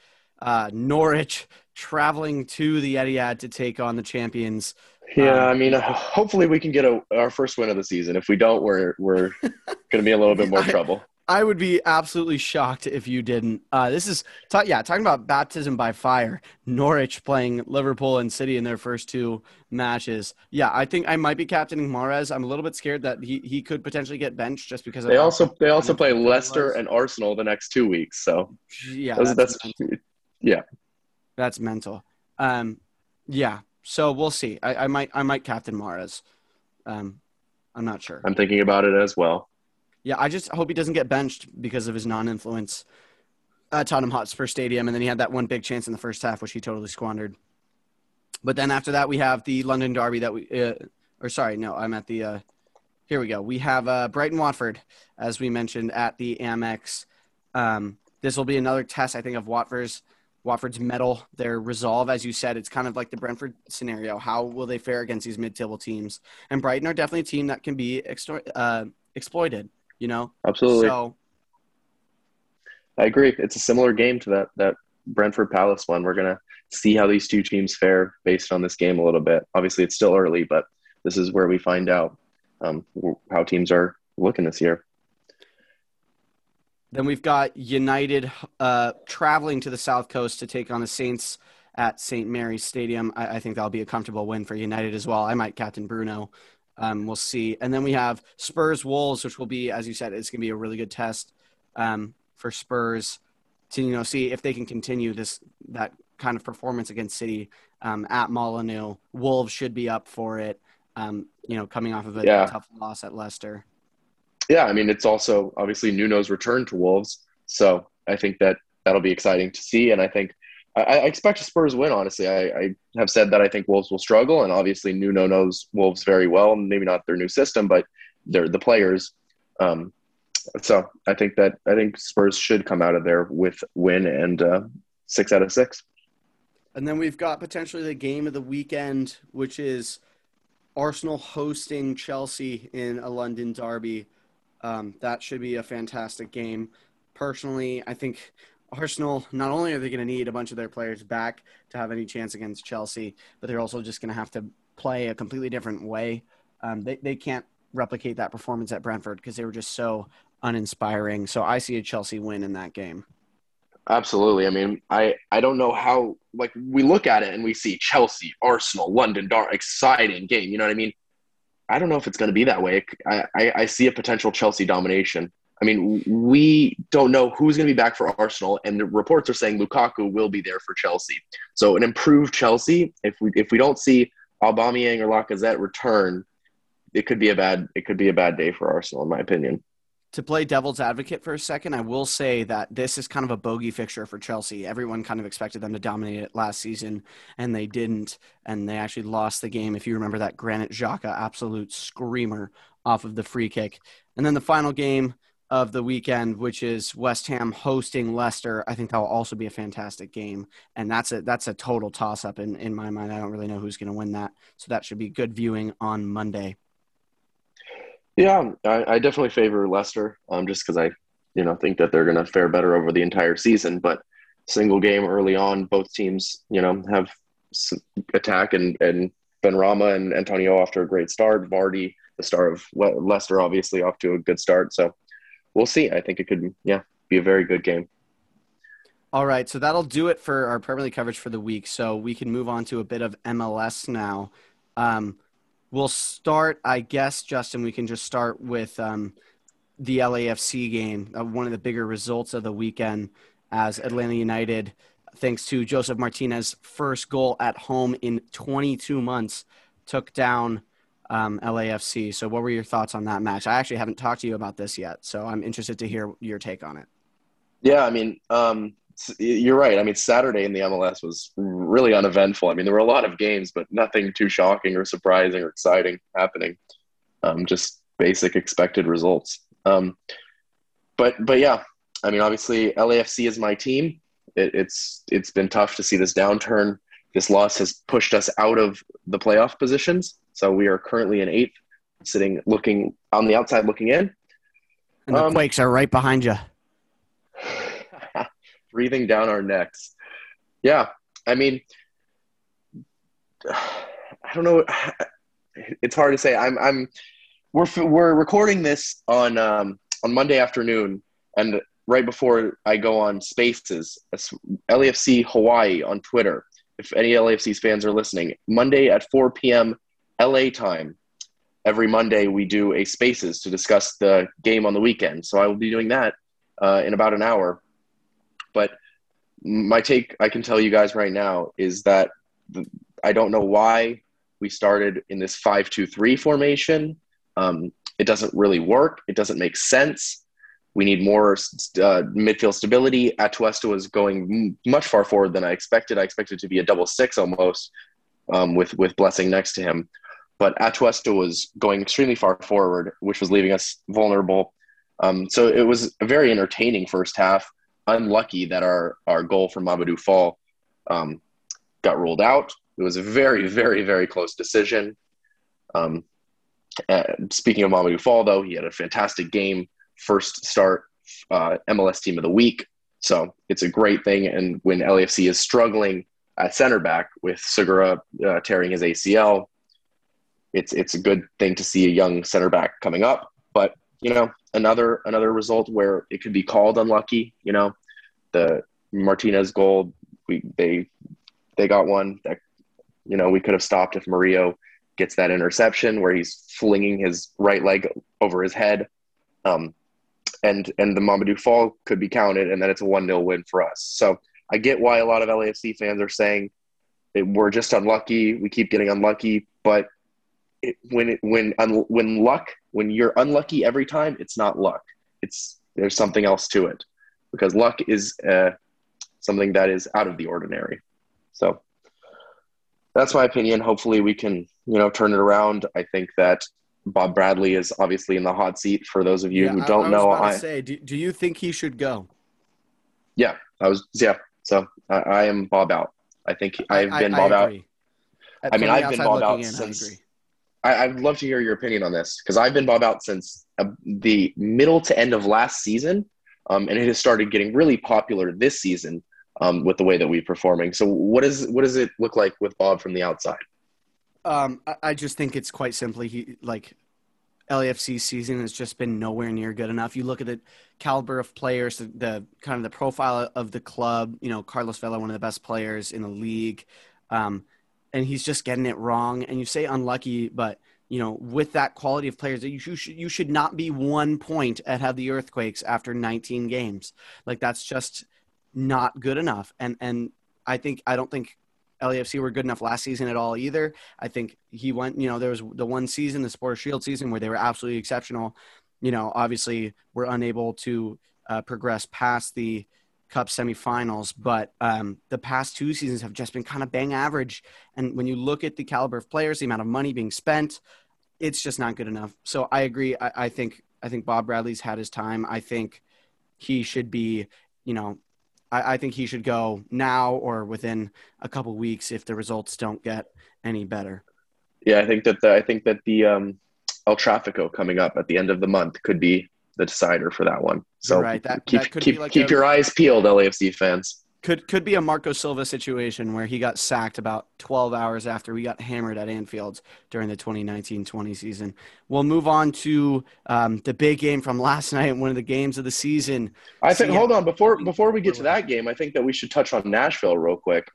uh, Norwich traveling to the Etihad to take on the champions. Yeah, um, I mean, hopefully we can get a, our first win of the season. If we don't, we're we're going to be a little bit more trouble. I would be absolutely shocked if you didn't. Uh, this is ta- yeah, talking about baptism by fire. Norwich playing Liverpool and City in their first two matches. Yeah, I think I might be captaining Mahrez. I'm a little bit scared that he, he could potentially get benched just because they also they also play Leicester and Arsenal the next two weeks. So yeah, that's, that's yeah, that's mental. Um, yeah, so we'll see. I, I might I might captain Mahrez. Um, I'm not sure. I'm thinking about it as well. Yeah, I just hope he doesn't get benched because of his non-influence at Tottenham Hotspur Stadium, and then he had that one big chance in the first half, which he totally squandered. But then after that, we have the London Derby that we, uh, or sorry, no, I'm at the. Uh, here we go. We have uh, Brighton Watford, as we mentioned at the Amex. Um, this will be another test, I think, of Watford's Watford's mettle, their resolve. As you said, it's kind of like the Brentford scenario. How will they fare against these mid-table teams? And Brighton are definitely a team that can be extor- uh, exploited you know? Absolutely. So I agree. It's a similar game to that that Brentford Palace one. We're gonna see how these two teams fare based on this game a little bit. Obviously, it's still early, but this is where we find out um, how teams are looking this year. Then we've got United uh, traveling to the South Coast to take on the Saints at St. Mary's Stadium. I, I, think that'll be a comfortable win for United as well. I might captain Bruno um, we'll see. And then we have Spurs Wolves, which will be, as you said, it's going to be a really good test um, for Spurs to you know see if they can continue this that kind of performance against City um, at Molineux. Wolves should be up for it. Um, you know, coming off of a yeah. tough loss at Leicester. Yeah, I mean, it's also obviously Nuno's return to Wolves, so I think that that'll be exciting to see. And I think I, I expect a Spurs win. Honestly, I, I, have said that I think Wolves will struggle, and obviously Nuno knows Wolves very well. Maybe not their new system, but they're the players. Um, so I think that I think Spurs should come out of there with win and uh, six out of six. And then we've got potentially the game of the weekend, which is Arsenal hosting Chelsea in a London derby. Um, that should be a fantastic game. Personally, I think Arsenal, not only are they going to need a bunch of their players back to have any chance against Chelsea, but they're also just going to have to play a completely different way. Um, they, they can't replicate that performance at Brentford because they were just so uninspiring. So I see a Chelsea win in that game. Absolutely. I mean, I, I don't know how, like, we look at it and we see Chelsea, Arsenal, London, Dar, exciting game. You know what I mean? I don't know if it's going to be that way. I, I, I see a potential Chelsea domination. I mean, we don't know who's going to be back for Arsenal, and the reports are saying Lukaku will be there for Chelsea. So an improved Chelsea, if we if we don't see Aubameyang or Lacazette return, it could be a bad it could be a bad day for Arsenal, in my opinion. To play devil's advocate for a second, I will say that this is kind of a bogey fixture for Chelsea. Everyone kind of expected them to dominate it last season, and they didn't, and they actually lost the game. If you remember that Granit Xhaka absolute screamer off of the free kick, and then the final game of the weekend, which is West Ham hosting Leicester. I think that will also be a fantastic game, and that's a that's a total toss up in in my mind. I don't really know who's going to win that, so that should be good viewing on Monday. Yeah, I, I definitely favor Leicester, um, just because I, you know, think that they're going to fare better over the entire season. But single game early on, both teams, you know, have attack and and Benrahma and Antonio off to a great start. Vardy, the star of Leicester, obviously off to a good start. So we'll see. I think it could, yeah, be a very good game. All right, so that'll do it for our Premier League coverage for the week. So we can move on to a bit of MLS now. Um, we'll start, I guess, Justin. We can just start with um, the LAFC game, uh, one of the bigger results of the weekend, as Atlanta United, thanks to Josef Martinez' first goal at home in 22 months, took down um, LAFC. So, what were your thoughts on that match? I actually haven't talked to you about this yet, so I'm interested to hear your take on it. Yeah, I mean, um, you're right. I mean, Saturday in the MLS was really uneventful. I mean, there were a lot of games, but nothing too shocking or surprising or exciting happening. Um, just basic expected results. Um, but but yeah, I mean, obviously LAFC is my team. It, it's it's been tough to see this downturn. This loss has pushed us out of the playoff positions. So we are currently in eighth, sitting looking on the outside looking in. And the um, Quakes are right behind you breathing down our necks. Yeah, I mean, I don't know. It's hard to say. I'm, I'm, we're we're recording this on um, on Monday afternoon, and right before I go on Spaces, LAFC Hawaii on Twitter. If any LAFC fans are listening, Monday at 4 p.m. LA time. Every Monday we do a Spaces to discuss the game on the weekend. So I will be doing that uh, in about an hour. But my take, I can tell you guys right now, is that I don't know why we started in this five-two-three formation. Um, it doesn't really work. It doesn't make sense. We need more uh, midfield stability. Atuesta was going much far forward than I expected. I expected to be a double six almost um, with with Blessing next to him, but Atuesta was going extremely far forward, which was leaving us vulnerable. Um, so it was a very entertaining first half unlucky that our our goal from Mamadou Fall um, got ruled out. It was a very, very, very close decision. Um, uh, speaking of Mamadou Fall, though, he had a fantastic game, first start uh, MLS Team of the Week. So it's a great thing. And when LAFC is struggling at center back with Segura uh, tearing his ACL, it's it's a good thing to see a young center back coming up. But you know, another another result where it could be called unlucky. You know, the Martinez goal, we they they got one that you know we could have stopped if Murillo gets that interception where he's flinging his right leg over his head. Um, and and the Mamadou Fall could be counted, and then it's a one 0 win for us. So I get why a lot of LAFC fans are saying we're just unlucky. We keep getting unlucky, but it, when it, when when luck when you're unlucky every time, it's not luck. It's there's something else to it because luck is uh, something that is out of the ordinary. So that's my opinion. Hopefully, we can you know turn it around. I think that Bob Bradley is obviously in the hot seat. For those of you yeah, who don't I, I know, I say, do, do you think he should go? Yeah, I was. Yeah, so I, I am Bob out. I think I've been Bob out. I mean, I've been Bob out in, since. I, would love to hear your opinion on this because I've been Bob out since uh, the middle to end of last season, um, and it has started getting really popular this season um, with the way that we're performing. So, what is what does it look like with Bob from the outside? Um, I, I just think it's quite simply he like LAFC season has just been nowhere near good enough. You look at the caliber of players, the, the, kind of the profile of the club. You know, Carlos Vela, one of the best players in the league. Um, and he's just getting it wrong. And you say unlucky, but you know, with that quality of players, you should you should not be one point ahead of the Earthquakes after 19 games. Like that's just not good enough. And and I think I don't think LAFC were good enough last season at all either. I think he went, you know, there was the one season, the Sport Shield season, where they were absolutely exceptional. You know, obviously, were unable to uh, progress past the Cup semifinals, but um, the past two seasons have just been kind of bang average. And when you look at the caliber of players, the amount of money being spent, it's just not good enough. So I agree. I, I think I think Bob Bradley's had his time. I think he should be, you know, I, I think he should go now or within a couple weeks if the results don't get any better. Yeah, I think that the, I think that the um, El Trafico coming up at the end of the month could be the decider for that one. So right. That- keep that could keep be like keep a- your eyes peeled, LAFC fans. Could could be a Marco Silva situation where he got sacked about 12 hours after we got hammered at Anfield during the 2019-20 season. We'll move on to um, the big game from last night, one of the games of the season. I think. See, Hold on before before we get to that game. I think that we should touch on Nashville real quick.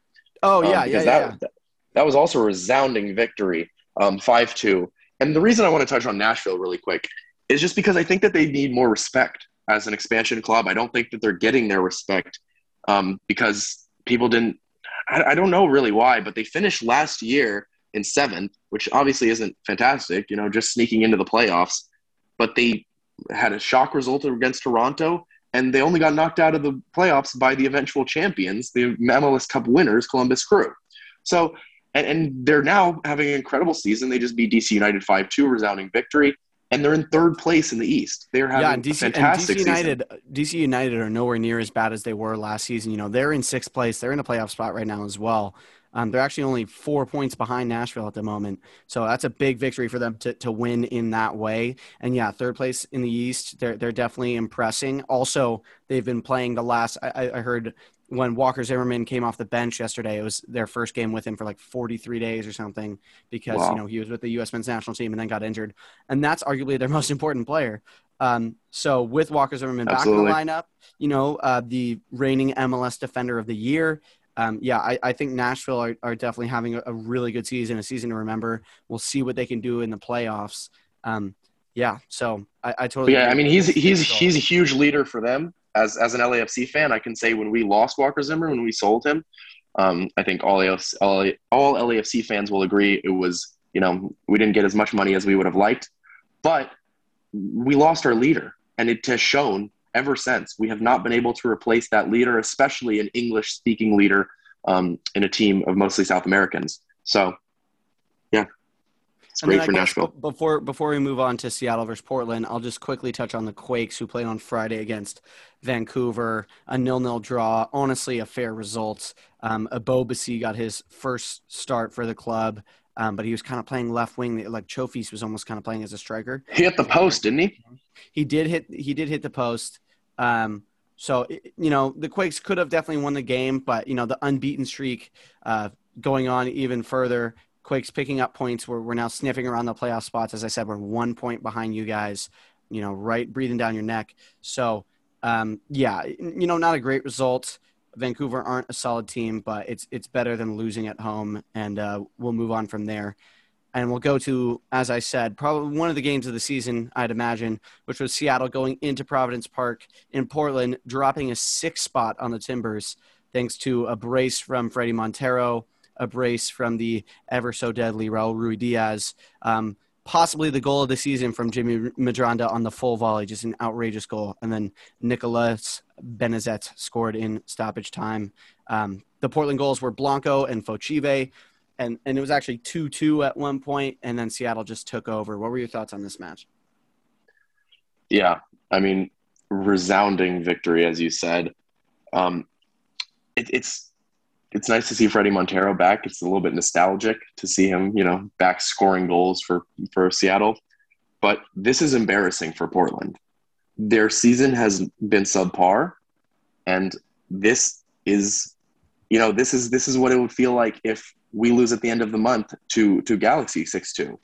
Oh um, yeah, yeah, because yeah, that, that was also a resounding victory, um, five two. And the reason I want to touch on Nashville really quick is just because I think that they need more respect as an expansion club. I don't think that they're getting their respect um, because people didn't. I, I don't know really why, but they finished last year in seventh, which obviously isn't fantastic. You know, just sneaking into the playoffs, but they had a shock result against Toronto. And they only got knocked out of the playoffs by the eventual champions, the MLS Cup winners, Columbus Crew. So, and, and they're now having an incredible season. They just beat DC United 5 2, resounding victory. And they're in third place in the East. They're having yeah, a and DC, and fantastic DC season. United, DC United are nowhere near as bad as they were last season. You know, they're in sixth place. They're in a playoff spot right now as well. Um, they're actually only four points behind Nashville at the moment. So that's a big victory for them to, to win in that way. And yeah, third place in the East, they're, they're definitely impressing. Also, they've been playing the last, I, I heard when Walker Zimmerman came off the bench yesterday, it was their first game with him for like 43 days or something because, Wow. you know, he was with the U.S. men's national team and then got injured. And that's arguably their most important player. Um, so with Walker Zimmerman Absolutely. back in the lineup, you know, uh, the reigning MLS defender of the year. Um, yeah, I, I think Nashville are, are definitely having a, a really good season, a season to remember. We'll see what they can do in the playoffs. Um, yeah, so I, I But totally. yeah, I mean, he's he's he's a huge leader for them. As as an LAFC fan, I can say when we lost Walker Zimmer, when we sold him, um, I think all AFC, all, all LAFC fans will agree it was you know we didn't get as much money as we would have liked, but we lost our leader, and it has shown ever since. We have not been able to replace that leader, especially an English speaking leader um, in a team of mostly South Americans. So, yeah, it's And great I for guess Nashville. Before before we move on to Seattle versus Portland, I'll just quickly touch on the Quakes who played on Friday against Vancouver. A nil-nil draw, honestly a fair result. Um, Abobasi got his first start for the club, um, but he was kind of playing left wing. Like Chofis was almost kind of playing as a striker. He hit the post, didn't he? He did hit. He did hit the post. Um, so i- you know the Quakes could have definitely won the game, but you know the unbeaten streak uh, going on even further. Quakes picking up points. We're we're now sniffing around the playoff spots. As I said, we're one point behind you guys. You know, right breathing down your neck. So um, yeah, you know, not a great result. Vancouver aren't a solid team, but it's it's better than losing at home, and uh, we'll move on from there. And we'll go to, as I said, probably one of the games of the season, I'd imagine, which was Seattle going into Providence Park in Portland, dropping a six spot on the Timbers, thanks to a brace from Fredy Montero, a brace from the ever so deadly Raul Ruidiaz, um, possibly the goal of the season from Jimmy Medranda on the full volley, just an outrageous goal. And then Nicolas Benezet scored in stoppage time. Um, the Portland goals were Blanco and Fochive and and it was actually two two at one point, and then Seattle just took over. What were your thoughts on this match? Yeah, I mean, resounding victory, as you said. Um, it, it's it's nice to see Fredy Montero back. It's a little bit nostalgic to see him, you know, back scoring goals for for Seattle. But this is embarrassing for Portland. Their season has been subpar, and this is, you know, this is this is what it would feel like if we lose at the end of the month to to Galaxy six two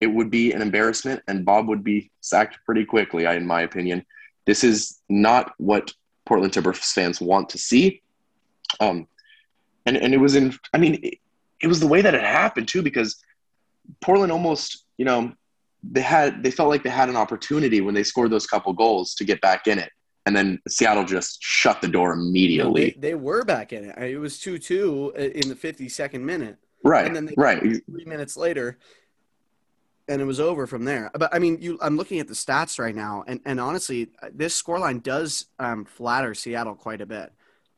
it would be an embarrassment and Bob would be sacked pretty quickly, in my opinion. This is not what Portland Timbers fans want to see. Um, and, and it was in, I mean, it, it was the way that it happened too, because Portland almost, you know, they had, they felt like they had an opportunity when they scored those couple goals to get back in it. And then Seattle just shut the door immediately. they, they were back in it. It was two two in the fifty second minute, right. and then they right. three minutes later, and it was over from there. But I mean, you, I'm looking at the stats right now, and and honestly, this scoreline does um, flatter Seattle quite a bit.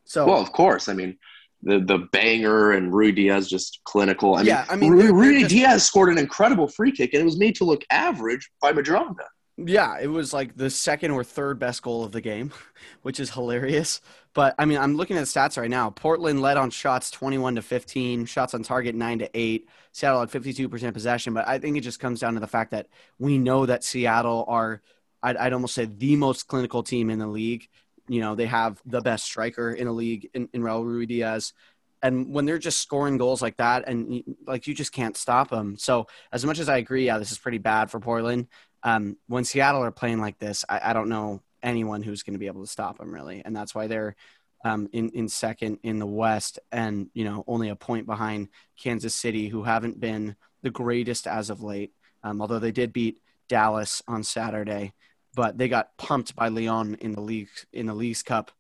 So Well, of course. I mean, the the banger and Ruidiaz just clinical. I mean, Yeah, I mean, Rui, Rui just- Diaz scored an incredible free kick, and it was made to look average by Medranda. Yeah, it was like the second or third best goal of the game, which is hilarious. But I mean, I'm looking at the stats right now. Portland led on shots 21 to 15, shots on target 9 to 8. Seattle had 52% possession, but I think it just comes down to the fact that we know that Seattle are I'd, I'd almost say the most clinical team in the league. You know, they have the best striker in the league in, in Raul Ruidiaz and when they're just scoring goals like that and like you just can't stop them so as much as i agree yeah this is pretty bad for portland um, when Seattle are playing like this, I, I don't know anyone who's going to be able to stop them really, and that's why they're um, in in second in the West, and you know only a point behind Kansas City, who haven't been the greatest as of late. Um, although they did beat Dallas on Saturday, but they got pumped by León in the league in the Leagues Cup,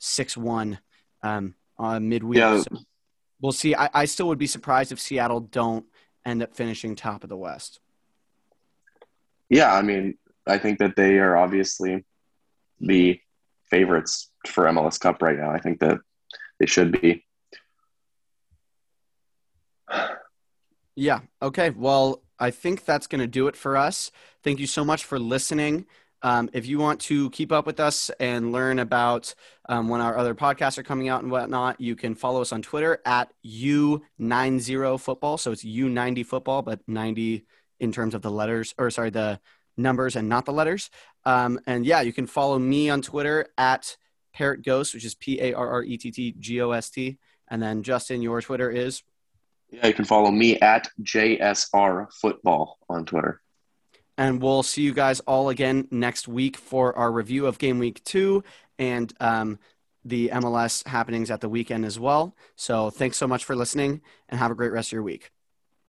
six one um, on midweek. Yeah. So we'll see. I, I still would be surprised if Seattle don't end up finishing top of the West. Yeah, I mean, I think that they are obviously the favorites for MLS Cup right now. I think that they should be. Yeah. Okay. Well, I think that's going to do it for us. Thank you so much for listening. Um, if you want to keep up with us and learn about um, when our other podcasts are coming out and whatnot, you can follow us on Twitter at U90Football. So it's U90 Football, but 90 in terms of the letters or sorry the numbers and not the letters. Um, and yeah you can follow me on twitter at parrot ghost which is p-a-r-r-e-t-t-g-o-s-t and then justin your twitter is? Yeah you can follow me at jsr football on twitter and we'll see you guys all again next week for our review of game week two and um, the mls happenings at the weekend as well. So thanks so much for listening and have a great rest of your week